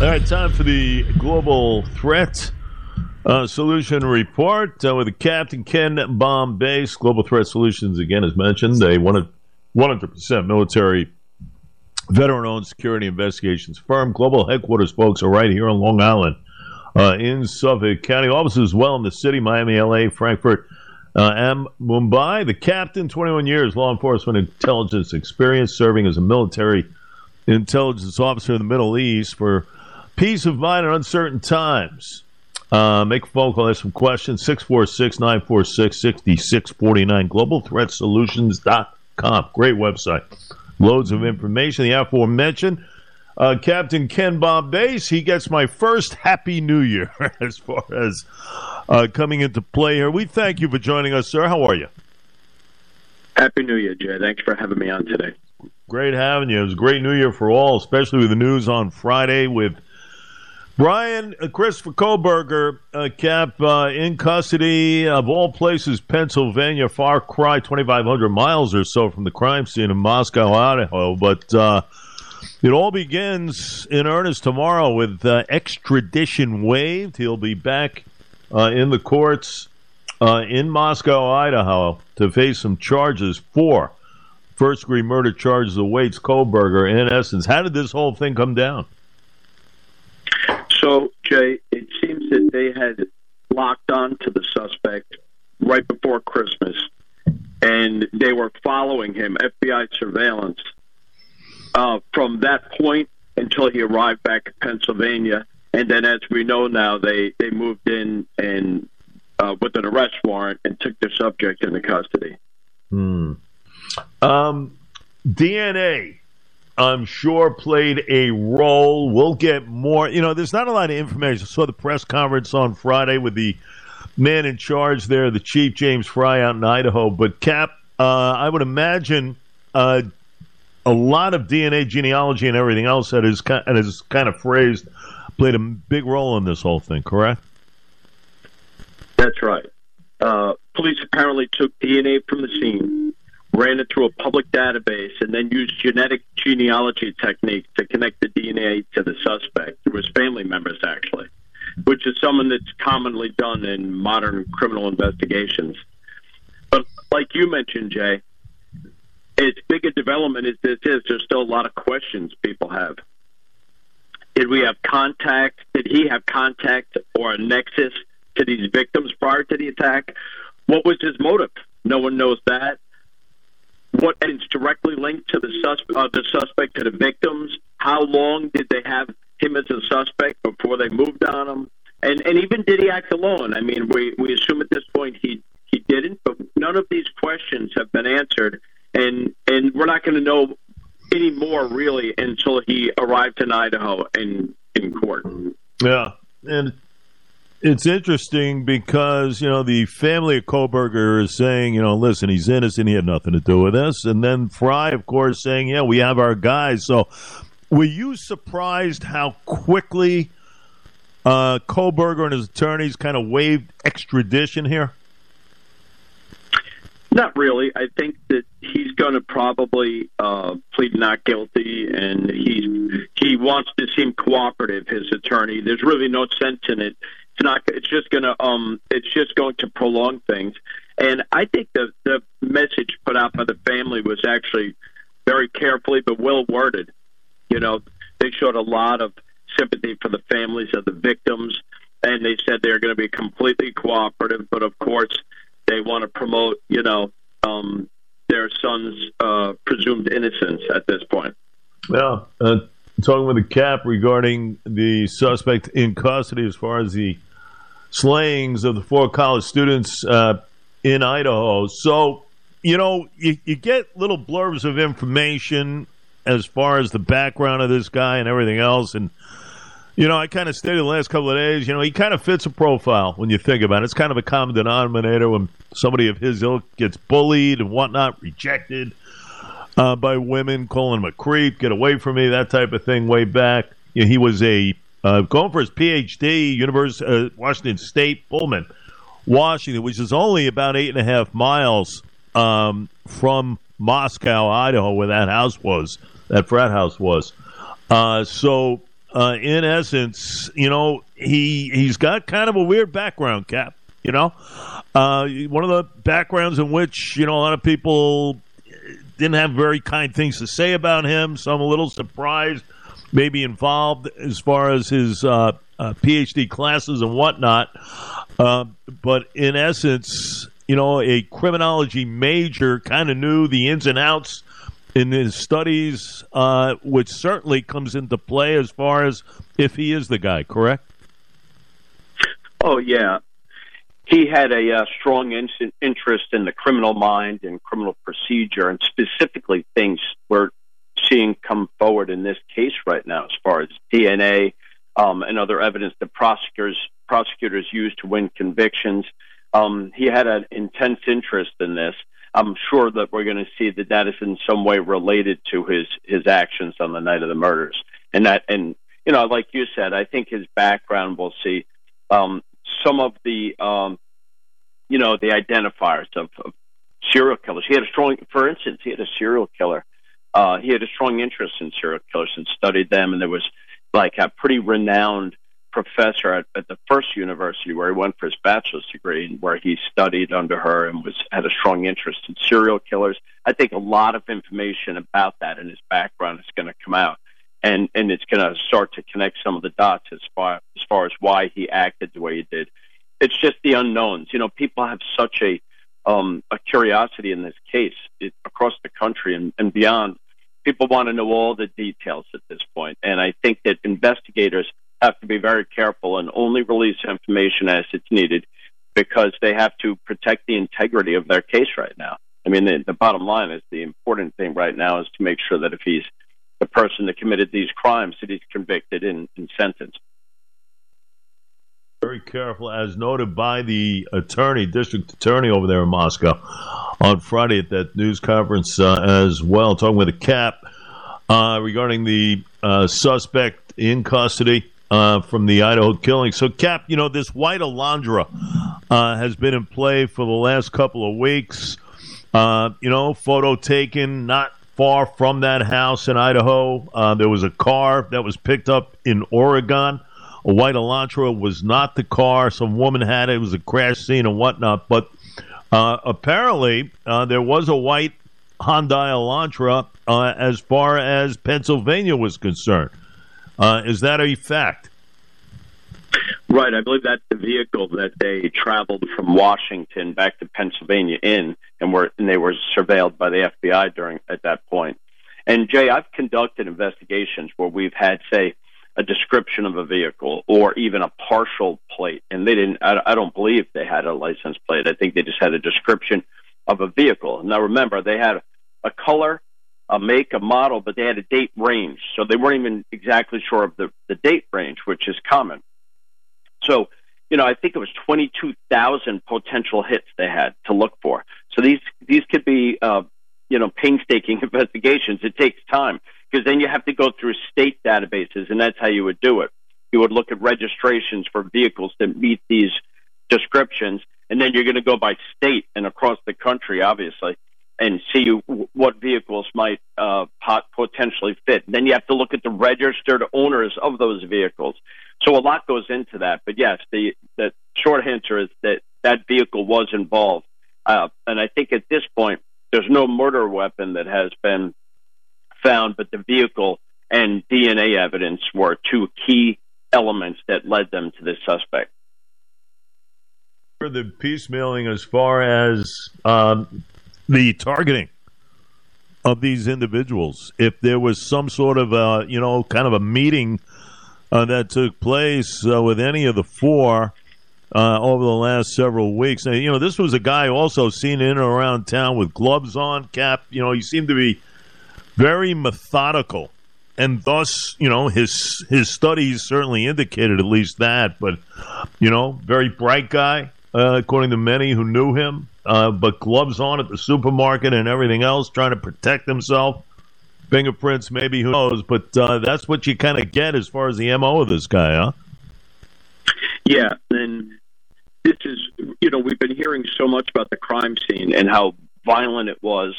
All right, time for the global threat uh, solution report uh, with the Captain Ken Bombace. Global Threat Solutions, again, as mentioned, a 100% military veteran owned security investigations firm. Global headquarters, folks, are right here on Long Island uh, in Suffolk County. Offices well in the city, Miami, LA, Frankfurt, uh, and Mumbai. The captain, 21 years, law enforcement intelligence experience, serving as a military intelligence officer in the Middle East for peace of mind in uncertain times. Uh, make a phone call, ask some questions, 646 946 6649, globalthreatsolutions.com. Great website. Loads of information. The aforementioned uh, Captain Ken Bombace, he gets my first Happy New Year as far as uh, coming into play here. We thank you for joining us, sir. How are you? Happy New Year, Jay. Thanks for having me on today. Great having you. It was a great New Year for all, especially with the news on Friday with Bryan uh, Christopher Kohberger, uh, Cap, uh, in custody of all places, Pennsylvania, far cry, 2,500 miles or so from the crime scene in Moscow, Idaho. But uh, it all begins in earnest tomorrow with uh, extradition waived. He'll be back uh, in the courts in Moscow, Idaho, to face some charges for first degree murder charges awaits Kohberger, In essence, how did this whole thing come down? So, Jay, it seems that they had locked on to the suspect right before Christmas, and they were following him, FBI surveillance, uh, from that point until he arrived back in Pennsylvania. And then, as we know now, they, they moved in and uh, with an arrest warrant and took the subject into custody. Hmm. Um, DNA I'm sure played a role. We'll get more. You know, there's not a lot of information. I saw the press conference on Friday with the man in charge there, the chief James Fry out in Idaho. But Cap, uh, I would imagine uh, a lot of DNA genealogy and everything else that is kind, is kind of phrased played a big role in this whole thing. Correct? That's right. Uh, police apparently took DNA from the scene ran it through a public database, and then used genetic genealogy techniques to connect the DNA to the suspect through his family members, actually, which is something that's commonly done in modern criminal investigations. But like you mentioned, Jay, as big a development as this is, there's still a lot of questions people have. Did we have contact? Did he have contact or a nexus to these victims prior to the attack? What was his motive? No one knows that what is directly linked to the, sus- uh, the suspect to the victims. How long did they have him as a suspect before they moved on him? And and even did he act alone? I mean, we we assume at this point he he didn't, but none of these questions have been answered, and and we're not going to know any more really until he arrived in Idaho in in court. Yeah, and it's interesting because, you know, the family of Kohberger is saying, you know, listen, he's innocent. He had nothing to do with this. And then Fry, of course, saying, yeah, we have our guys. So were you surprised how quickly uh, Kohberger and his attorneys kind of waived extradition here? Not really. I think that he's going to probably uh, plead not guilty, and he's he wants to seem cooperative. His attorney. There's really no sense in it it's not. It's just going to. Um. It's just going to prolong things. And I think the the message put out by the family was actually very carefully but well worded. You know, they showed a lot of sympathy for the families of the victims, and they said they're going to be completely cooperative. But of course, they want to promote. You know, um, their son's uh, presumed innocence at this point. Yeah. Uh, talking with the cap regarding the suspect in custody as far as the slayings of the four college students uh, in Idaho. So, you know, you, you get little blurbs of information as far as the background of this guy and everything else. And, you know, I kind of stated the last couple of days, you know, he kind of fits a profile when you think about it. It's kind of a common denominator when somebody of his ilk gets bullied and whatnot, rejected uh, by women, calling him a creep, get away from me, that type of thing way back. You know, he was a uh, going for his PhD, University uh, Washington State, Pullman, Washington, which is only about eight and a half miles um, from Moscow, Idaho, where that house was, that frat house was. Uh, so uh, in essence, you know, he he's got kind of a weird background, Cap. You know, uh, one of the backgrounds in which you know a lot of people didn't have very kind things to say about him. So I'm a little surprised, maybe involved as far as his uh, uh, PhD classes and whatnot. Uh, but in essence, you know, a criminology major kind of knew the ins and outs in his studies, uh, which certainly comes into play as far as if he is the guy, correct? Oh, yeah. He had a uh, strong in- interest in the criminal mind and criminal procedure, and specifically things we're seeing come forward in this case right now, as far as DNA um, and other evidence that prosecutors prosecutors use to win convictions. Um, he had an intense interest in this. I'm sure that we're going to see that that is in some way related to his his actions on the night of the murders, and that and you know, like you said, I think his background will see um, some of the um, you know the identifiers of, of serial killers. He had a strong, for instance, he had a serial killer. Uh, he had a strong interest in serial killers and studied them, and there was like a pretty renowned professor at, at the first university where he went for his bachelor's degree and where he studied under her and was had a strong interest in serial killers. I think a lot of information about that in his background is going to come out and and it's going to start to connect some of the dots as far as far as why he acted the way he did. It's just the unknowns. You know, people have such a um, a curiosity in this case it, across the country and, and beyond. People want to know all the details at this point, and I think that investigators have to be very careful and only release information as it's needed because they have to protect the integrity of their case right now. I mean, the, the bottom line is the important thing right now is to make sure that if he's the person that committed these crimes, that he's convicted and, and sentenced. Very careful, as noted by the attorney, district attorney over there in Moscow on Friday at that news conference uh, as well, talking with a cap uh, regarding the uh, suspect in custody uh, from the Idaho killing. So, Cap, you know, this white Elantra uh, has been in play for the last couple of weeks. Uh, you know, photo taken not far from that house in Idaho. There was a car that was picked up in Oregon. A white Elantra was not the car. Some woman had it. It was a crash scene and whatnot. But uh, apparently, uh, there was a white Hyundai Elantra as far as Pennsylvania was concerned. Uh, is that a fact? Right. I believe that's the vehicle that they traveled from Washington back to Pennsylvania in, and were and they were surveilled by the FBI during at that point. And Jay, I've conducted investigations where we've had, say, a description of a vehicle or even a partial plate, and they didn't. I, I don't believe they had a license plate. I think they just had a description of a vehicle. Now, remember, they had a color a make, a model, but they had a date range. So they weren't even exactly sure of the, the date range, which is common. So, you know, I think it was 22,000 potential hits they had to look for. So these, these could be, uh, you know, painstaking investigations. It takes time because then you have to go through state databases, and that's how you would do it. You would look at registrations for vehicles that meet these descriptions, and then you're going to go by state and across the country, obviously and see what vehicles might uh, potentially fit. Then you have to look at the registered owners of those vehicles. So a lot goes into that. But yes, the, the short answer is that that vehicle was involved. Uh, and I think at this point, there's no murder weapon that has been found, but the vehicle and DNA evidence were two key elements that led them to this suspect. For the piecemealing, as far as um, the targeting of these individuals. If there was some sort of, uh, you know, kind of a meeting uh, that took place uh, with any of the four uh, over the last several weeks, you know, this was a guy also seen in and around town with gloves on, cap. You know, he seemed to be very methodical. And thus, you know, his his studies certainly indicated at least that. But, you know, very bright guy, uh, according to many who knew him uh, but gloves on at the supermarket and everything else, trying to protect himself. Fingerprints, maybe who knows? But uh, that's what you kind of get as far as the mo of this guy, huh? Yeah, and this is you know we've been hearing so much about the crime scene and how violent it was,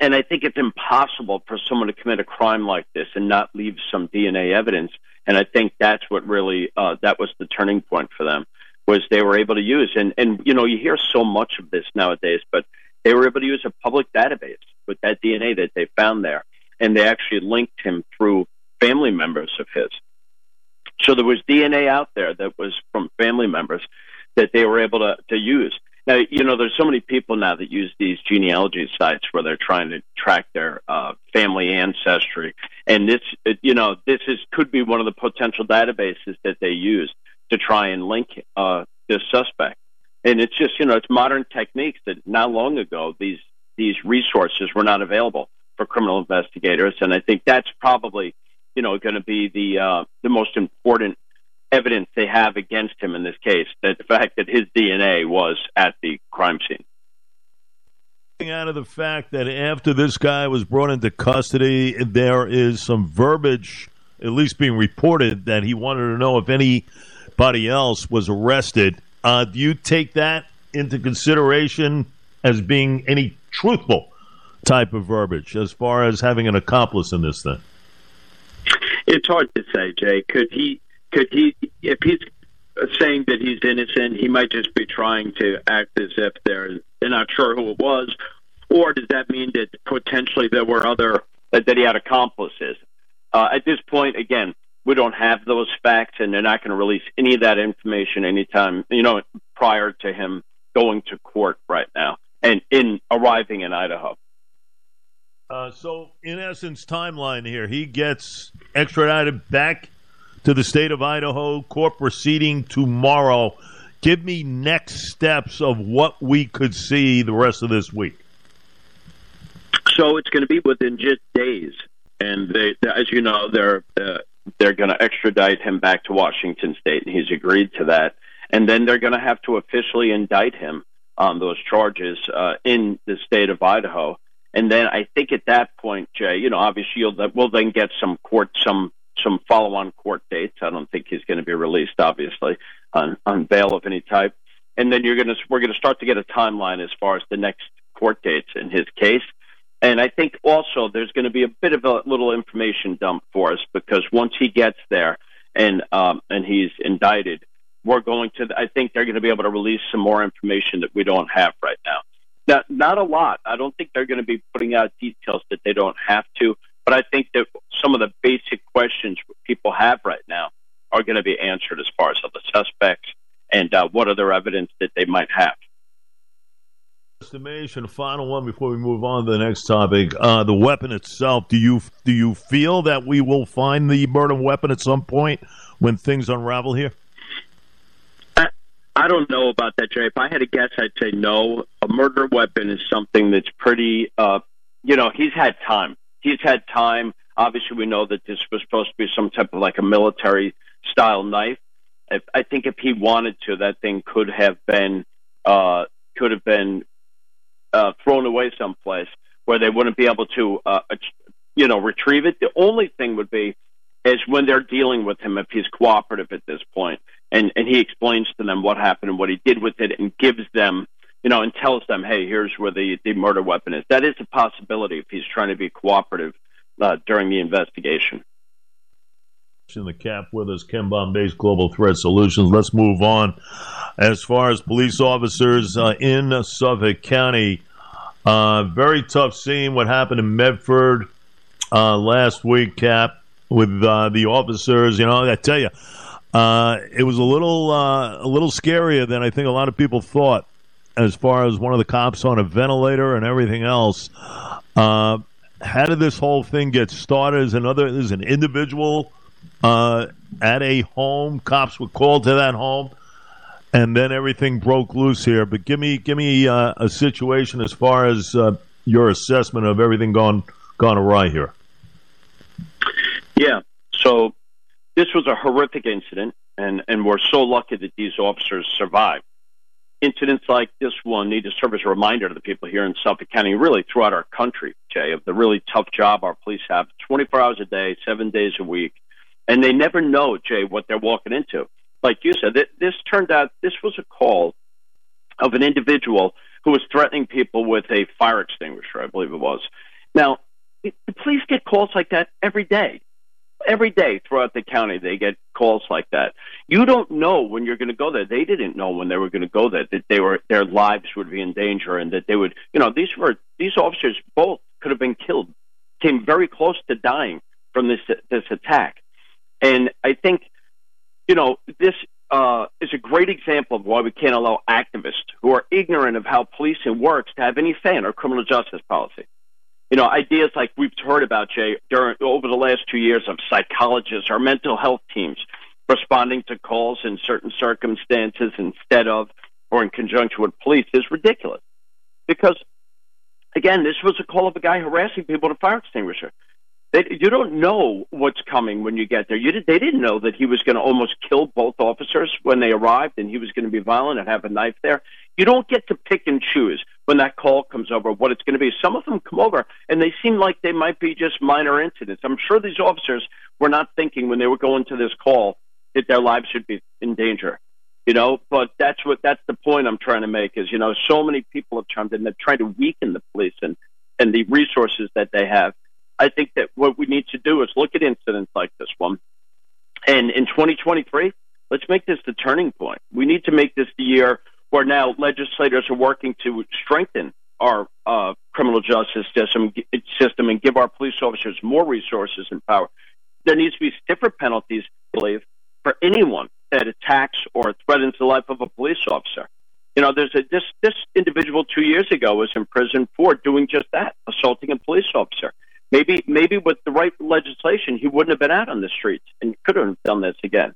and I think it's impossible for someone to commit a crime like this and not leave some DNA evidence. And I think that's what really uh, that was the turning point for them was they were able to use and and you know you hear so much of this nowadays, but they were able to use a public database with that DNA that they found there, and they actually linked him through family members of his. So there was DNA out there that was from family members that they were able to, to use. Now, you know, there's so many people now that use these genealogy sites where they're trying to track their uh, family ancestry, and this, you know, this is could be one of the potential databases that they use to try and link uh, this suspect. And it's just, you know, it's modern techniques that not long ago these these resources were not available for criminal investigators, and I think that's probably, you know, going to be the uh, the most important evidence they have against him in this case. That the fact that his DNA was at the crime scene. Out of the fact that after this guy was brought into custody, there is some verbiage, at least being reported, that he wanted to know if anybody else was arrested. Uh, do you take that into consideration as being any truthful type of verbiage as far as having an accomplice in this thing? It's hard to say, Jay. Could he? Could he? If he's saying that he's innocent, he might just be trying to act as if they're they're not sure who it was, or does that mean that potentially there were other that, he had accomplices? Uh, at this point, again, we don't have those facts, and they're not going to release any of that information anytime you know prior to him going to court right now and in arriving in Idaho. Uh, so, in essence, timeline here: he gets extradited back to the state of Idaho. Court proceeding tomorrow. Give me next steps of what we could see the rest of this week. So it's going to be within just days, and they, as you know, they're uh, they're going to extradite him back to Washington State, and he's agreed to that. And then they're going to have to officially indict him on those charges uh, in the state of Idaho. And then I think at that point, Jay, you know, obviously you'll, we'll then get some court, some some follow-on court dates. I don't think he's going to be released, obviously, on, on bail of any type. And then you're going to we're going to start to get a timeline as far as the next court dates in his case. And I think also there's going to be a bit of a little information dump for us because once he gets there and um, and he's indicted, we're going to, I think they're going to be able to release some more information that we don't have right now. Not, not a lot. I don't think they're going to be putting out details that they don't have to, but I think that some of the basic questions people have right now are going to be answered as far as the suspects and uh, what other evidence that they might have. Estimation, final one before we move on to the next topic. Uh, the weapon itself. Do you do you feel that we will find the murder weapon at some point when things unravel here? I don't know about that, Jay. If I had to guess, I'd say no. A murder weapon is something that's pretty, uh, you know, he's had time. He's had time. Obviously, we know that this was supposed to be some type of like a military style knife. If, I think if he wanted to, that thing could have been, uh, could have been uh, thrown away someplace where they wouldn't be able to, uh, you know, retrieve it. The only thing would be is when they're dealing with him if he's cooperative at this point and and he explains to them what happened and what he did with it and gives them you know and tells them hey here's where the the murder weapon is that is a possibility if he's trying to be cooperative uh, during the investigation in the cap with us, Ken Bombace Global Threat Solutions. Let's move on. As far as police officers uh, in Suffolk County, uh, very tough scene. What happened in Medford uh, last week, Cap with uh, the officers. You know, I tell you, uh, it was a little a little scarier than I think a lot of people thought. As far as one of the cops on a ventilator and everything else, uh, how did this whole thing get started? As another, as an individual uh, at a home, cops were called to that home, and then everything broke loose here. But give me give me uh, a situation as far as your assessment of everything gone gone awry here. Yeah. So this was a horrific incident, and, and we're so lucky that these officers survived. Incidents like this one need to serve as a reminder to the people here in Suffolk County, really throughout our country, Jay, of the really tough job our police have 24 hours a day, seven days a week. And they never know, Jay, what they're walking into. Like you said, this turned out this was a call of an individual who was threatening people with a fire extinguisher, I believe it was. Now, the police get calls like that every day every day throughout the county they get calls like that. You don't know when you're going to go there. They didn't know when they were going to go there that they were their lives would be in danger and that they would, you know, these were these officers both could have been killed, came very close to dying from this this attack. And I think, you know, this uh, is a great example of why we can't allow activists who are ignorant of how policing works to have any say in our criminal justice policy you know, ideas like we've heard about, Jay, during over the last two years of psychologists or mental health teams responding to calls in certain circumstances instead of or in conjunction with police is ridiculous. Because, again, this was a call of a guy harassing people a fire extinguisher. They, you don't know what's coming when you get there. You did, they didn't know that he was going to almost kill both officers when they arrived, and he was going to be violent and have a knife there. You don't get to pick and choose when that call comes over what it's going to be. Some of them come over, and they seem like they might be just minor incidents. I'm sure these officers were not thinking when they were going to this call that their lives should be in danger. You know, but that's what that's the point I'm trying to make is you know so many people have chimed in that trying to weaken the police and and the resources that they have I think that what we need to do is look at incidents like this one. And in 2023, let's make this the turning point. We need to make this the year where now legislators are working to strengthen our uh, criminal justice system, system and give our police officers more resources and power. There needs to be stiffer penalties, I believe, for anyone that attacks or threatens the life of a police officer. You know, there's a this this individual two years ago was in prison for doing just that, assaulting a police officer. Maybe, maybe with the right legislation, he wouldn't have been out on the streets and could have done this again.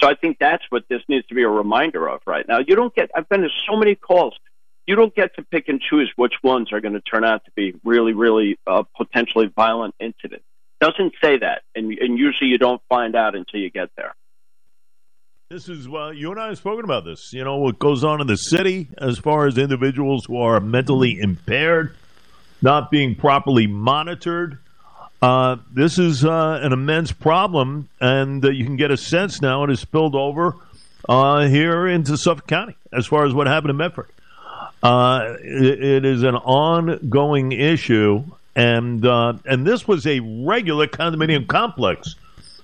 So I think that's what this needs to be a reminder of right now. You don't get, I've been to so many calls. You don't get to pick and choose which ones are going to turn out to be really, really uh, potentially violent incidents. Doesn't say that, and, and usually you don't find out until you get there. This is well, you and I have spoken about this. You know what goes on in the city as far as individuals who are mentally impaired not being properly monitored. Uh, this is uh, an immense problem, and uh, you can get a sense now it has spilled over uh, here into Suffolk County as far as what happened in Medford. Uh, it, it is an ongoing issue, and uh, and this was a regular condominium complex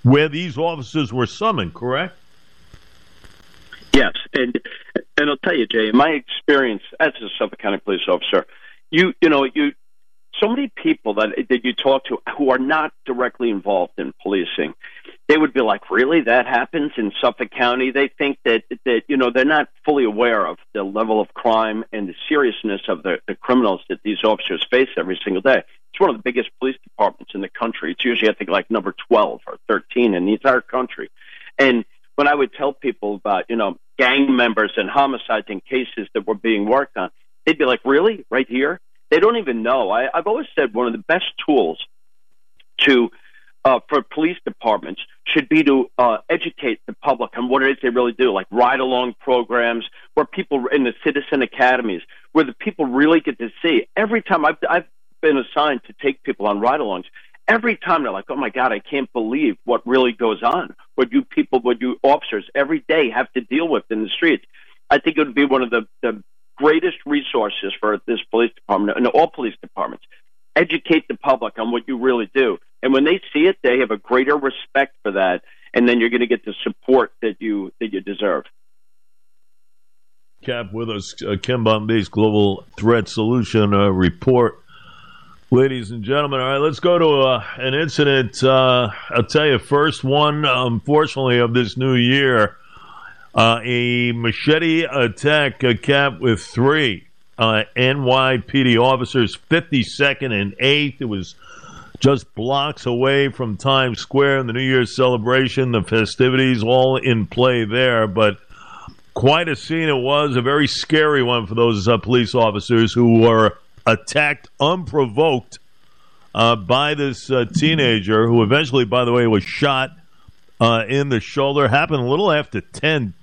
where these officers were summoned. Correct? Yes, and and I'll tell you, Jay, my experience as a Suffolk County police officer, you you know you so many people that that you talk to who are not directly involved in policing, they would be like, "Really, that happens in Suffolk County?" They think that that you know they're not fully aware of the level of crime and the seriousness of the, the criminals that these officers face every single day. It's one of the biggest police departments in the country. It's usually, I think, like number twelve or thirteen in the entire country. And when I would tell people about you know gang members and homicides and cases that were being worked on, they'd be like, "Really, right here?" They don't even know. I, I've always said one of the best tools to uh, for police departments should be to uh, educate the public on what it is they really do, like ride along programs where people in the citizen academies, where the people really get to see. Every time I've, I've been assigned to take people on ride alongs, every time they're like, oh my God, I can't believe what really goes on, what you people, what you officers every day have to deal with in the streets. I think it would be one of the, the greatest resources for this police department and all police departments. Educate the public on what you really do. And when they see it, they have a greater respect for that. And then you're going to get the support that you that you deserve. Cap with us, uh, Ken Bombace Global Threat Solution uh, report. Ladies and gentlemen, all right, let's go to uh, an incident. Uh, I'll tell you, first one, unfortunately, of this new year. Uh, a machete attack, a cap with three uh, NYPD officers, 52nd and 8th. It was just blocks away from Times Square and the New Year's celebration, the festivities all in play there. But quite a scene it was, a very scary one for those uh, police officers who were attacked unprovoked uh, by this uh, teenager who eventually, by the way, was shot uh, in the shoulder. Happened a little after 10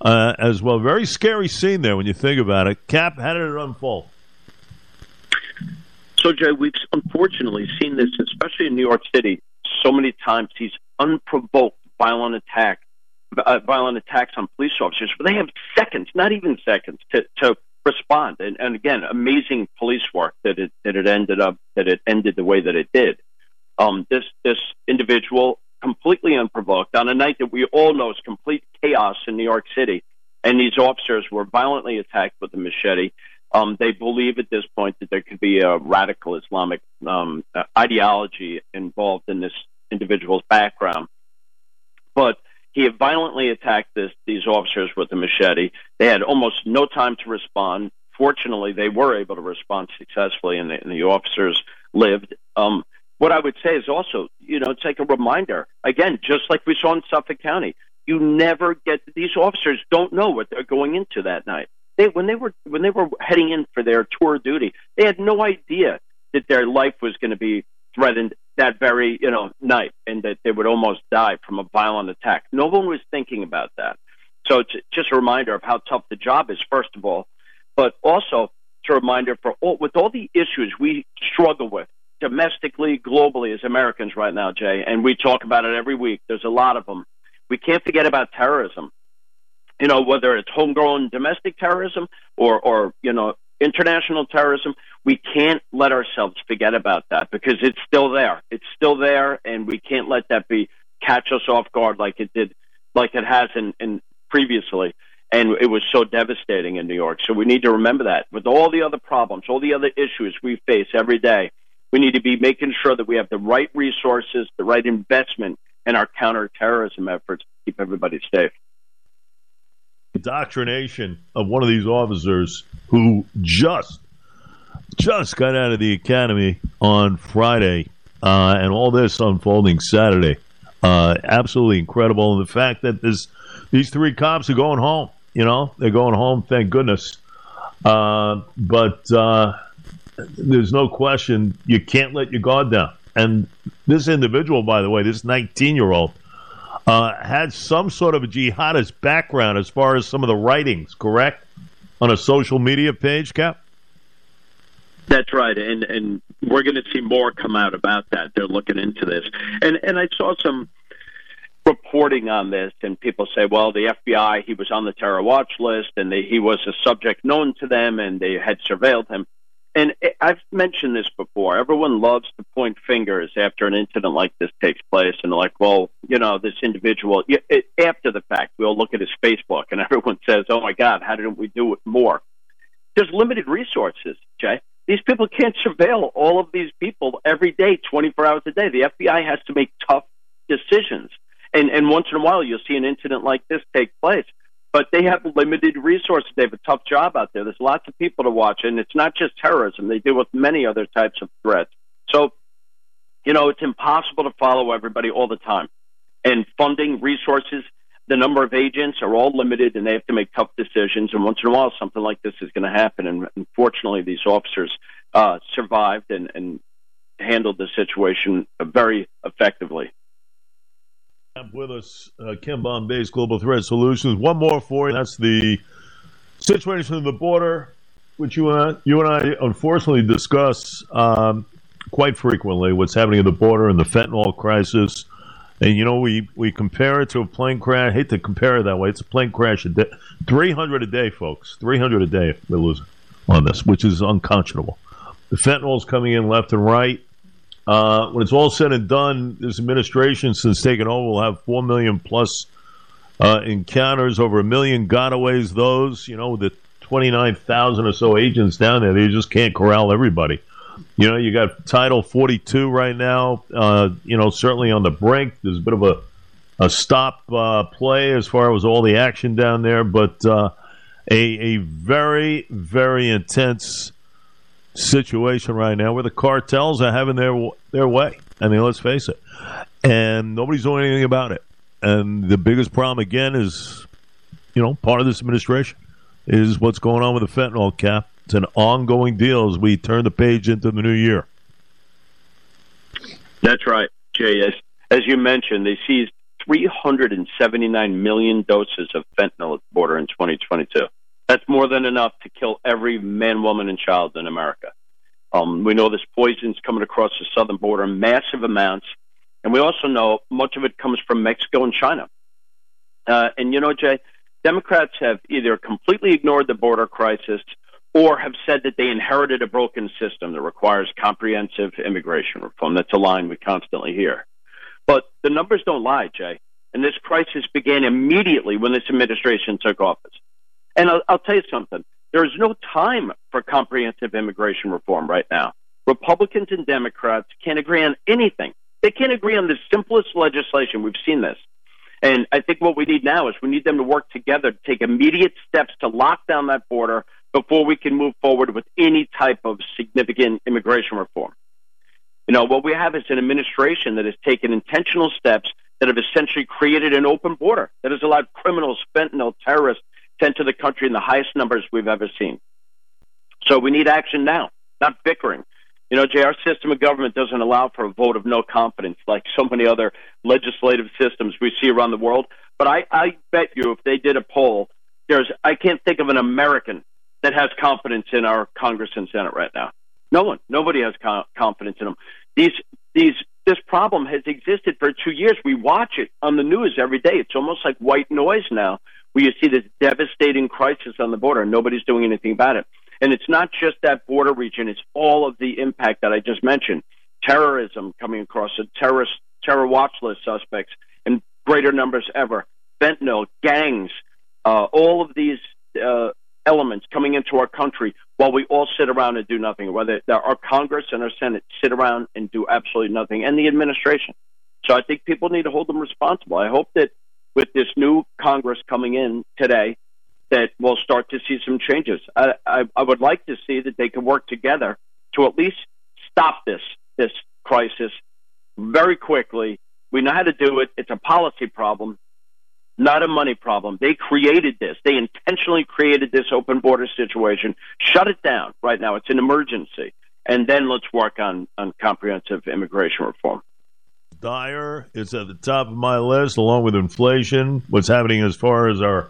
uh, as well. Very scary scene there when you think about it. Cap, how did it unfold? So, Jay, we've unfortunately seen this, especially in New York City, so many times. These unprovoked violent attack, uh, violent attacks on police officers, but they have seconds, not even seconds, to, to respond. And, and again, amazing police work that it that it ended up that it ended the way that it did. Um, this this individual completely unprovoked on a night that we all know is complete chaos in New York City. And these officers were violently attacked with a machete. Um, they believe at this point that there could be a radical Islamic um, ideology involved in this individual's background. But he had violently attacked this, these officers with a machete. They had almost no time to respond. Fortunately, they were able to respond successfully, and the, and the officers lived. Um, what I would say is also, you know, it's like a reminder. Again, just like we saw in Suffolk County, you never get these officers don't know what they're going into that night. They when they were when they were heading in for their tour duty, they had no idea that their life was going to be threatened that very you know night, and that they would almost die from a violent attack. No one was thinking about that. So it's just a reminder of how tough the job is, first of all, but also it's a reminder for all, with all the issues we struggle domestically, globally as Americans right now, Jay, and we talk about it every week. There's a lot of them. We can't forget about terrorism. You know, whether it's homegrown domestic terrorism or, or you know, international terrorism, we can't let ourselves forget about that because it's still there. It's still there, and we can't let that be catch us off guard like it did, like it has in, in previously. And it was so devastating in New York. So we need to remember that with all the other problems, all the other issues we face every day, we need to be making sure that we have the right resources, the right investment in our counterterrorism efforts to keep everybody safe. Indoctrination of one of these officers who just just got out of the academy on Friday, uh, and all this unfolding Saturday. Uh, absolutely incredible, and the fact that this these three cops are going home. You know, they're going home. Thank goodness. Uh, but uh, there's no question you can't let your guard down. And this individual, by the way, this 19 year old, uh, had some sort of a jihadist background as far as some of the writings, correct? On a social media page, Cap? That's right, and and we're going to see more come out about that. They're looking into this, and and I saw some reporting on this, and people say, well, the FBI he was on the terror watch list, and they, he was a subject known to them, and they had surveilled him and I've mentioned this before. Everyone loves to point fingers after an incident like this takes place, and like, "Well, you know, this individual." It, after the fact, we'll look at his Facebook, and everyone says, "Oh my God, how didn't we do it more?" There's limited resources, Jay. These people can't surveil all of these people every day, 24 hours a day. The FBI has to make tough decisions, and and once in a while, you'll see an incident like this take place but they have limited resources. They have a tough job out there. There's lots of people to watch, and it's not just terrorism. They deal with many other types of threats. So, you know, it's impossible to follow everybody all the time. And funding, resources, the number of agents are all limited, and they have to make tough decisions. And once in a while, something like this is going to happen. And unfortunately, these officers uh, survived and, and handled the situation very effectively with us, uh, Ken Bombace Global Threat Solutions. One more for you. That's the situation of the border, which you and I, you and I unfortunately discuss um, quite frequently. What's happening at the border and the fentanyl crisis. And you know, we, we compare it to a plane crash. I hate to compare it that way. It's a plane crash a day, three hundred a day, folks. Three hundred a day we're losing on this, which is unconscionable. The fentanyl's coming in left and right. Uh, when it's all said and done, this administration, since taking over, will have four million plus uh, encounters, over a million gotaways. Those, you know, the twenty nine thousand or so agents down there, they just can't corral everybody. You know, you got Title forty two right now. Uh, you know, certainly on the brink. There's a bit of a a stop uh, play as far as all the action down there, but uh, a a very very intense situation right now where the cartels are having their their way. I mean, let's face it, and nobody's doing anything about it. And the biggest problem again is, you know, part of this administration is what's going on with the fentanyl cap. It's an ongoing deal as we turn the page into the new year. That's right, Jay. As, as you mentioned, they seized 379 million doses of fentanyl at the border in 2022. That's more than enough to kill every man, woman, and child in America. Um, we know this poison's coming across the southern border, massive amounts, and we also know much of it comes from Mexico and China. Uh, and you know, Jay, Democrats have either completely ignored the border crisis or have said that they inherited a broken system that requires comprehensive immigration reform. That's a line we constantly hear. But the numbers don't lie, Jay. And this crisis began immediately when this administration took office. And I'll, I'll tell you something. There is no time for comprehensive immigration reform right now. Republicans and Democrats can't agree on anything. They can't agree on the simplest legislation. We've seen this. And I think what we need now is we need them to work together to take immediate steps to lock down that border before we can move forward with any type of significant immigration reform. You know, what we have is an administration that has taken intentional steps that have essentially created an open border that has allowed criminals, fentanyl, terrorists to the country in the highest numbers we've ever seen. So we need action now, not bickering. You know, Jay, our system of government doesn't allow for a vote of no confidence like so many other legislative systems we see around the world. But I, I bet you if they did a poll, there's I can't think of an American that has confidence in our Congress and Senate right now. No one, nobody has co- confidence in them. These, these, this problem has existed for two years. We watch it on the news every day. It's almost like white noise now, where you see this devastating crisis on the border and nobody's doing anything about it. And it's not just that border region, it's all of the impact that I just mentioned. Terrorism coming across, the terrorist, terror watch list suspects in greater numbers ever, fentanyl, gangs, uh, all of these uh, elements coming into our country while we all sit around and do nothing, whether our Congress and our Senate sit around and do absolutely nothing, and the administration. So I think people need to hold them responsible. I hope that with this new Congress coming in today, that we'll start to see some changes. I, I, I would like to see that they can work together to at least stop this this crisis very quickly. We know how to do it. It's a policy problem, not a money problem. They created this. They intentionally created this open border situation. Shut it down right now. It's an emergency. And then let's work on, on comprehensive immigration reform. Dyer is at the top of my list, along with inflation. What's happening as far as our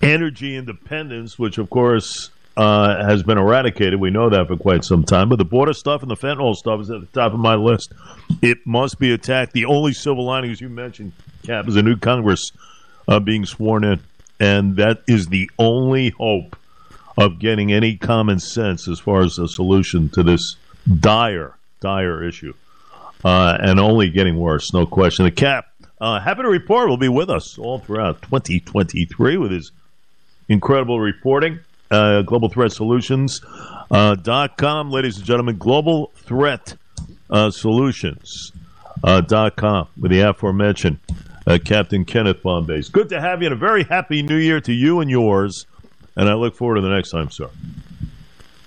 energy independence, which of course uh, has been eradicated. We know that for quite some time. But the border stuff and the fentanyl stuff is at the top of my list. It must be attacked. The only silver lining, as you mentioned, Cap, is a new Congress uh, being sworn in. And that is the only hope of getting any common sense as far as a solution to this dire, dire issue. Uh, and only getting worse, no question. The Cap, uh, happy to report, will be with us all throughout 2023 with his incredible reporting. Uh, Global Threat Solutions uh, dot com, ladies and gentlemen. Global Threat uh, Solutions uh, dot com with the aforementioned uh, Captain Kenneth Bombace. Good to have you, and a very happy New Year to you and yours. And I look forward to the next time, sir.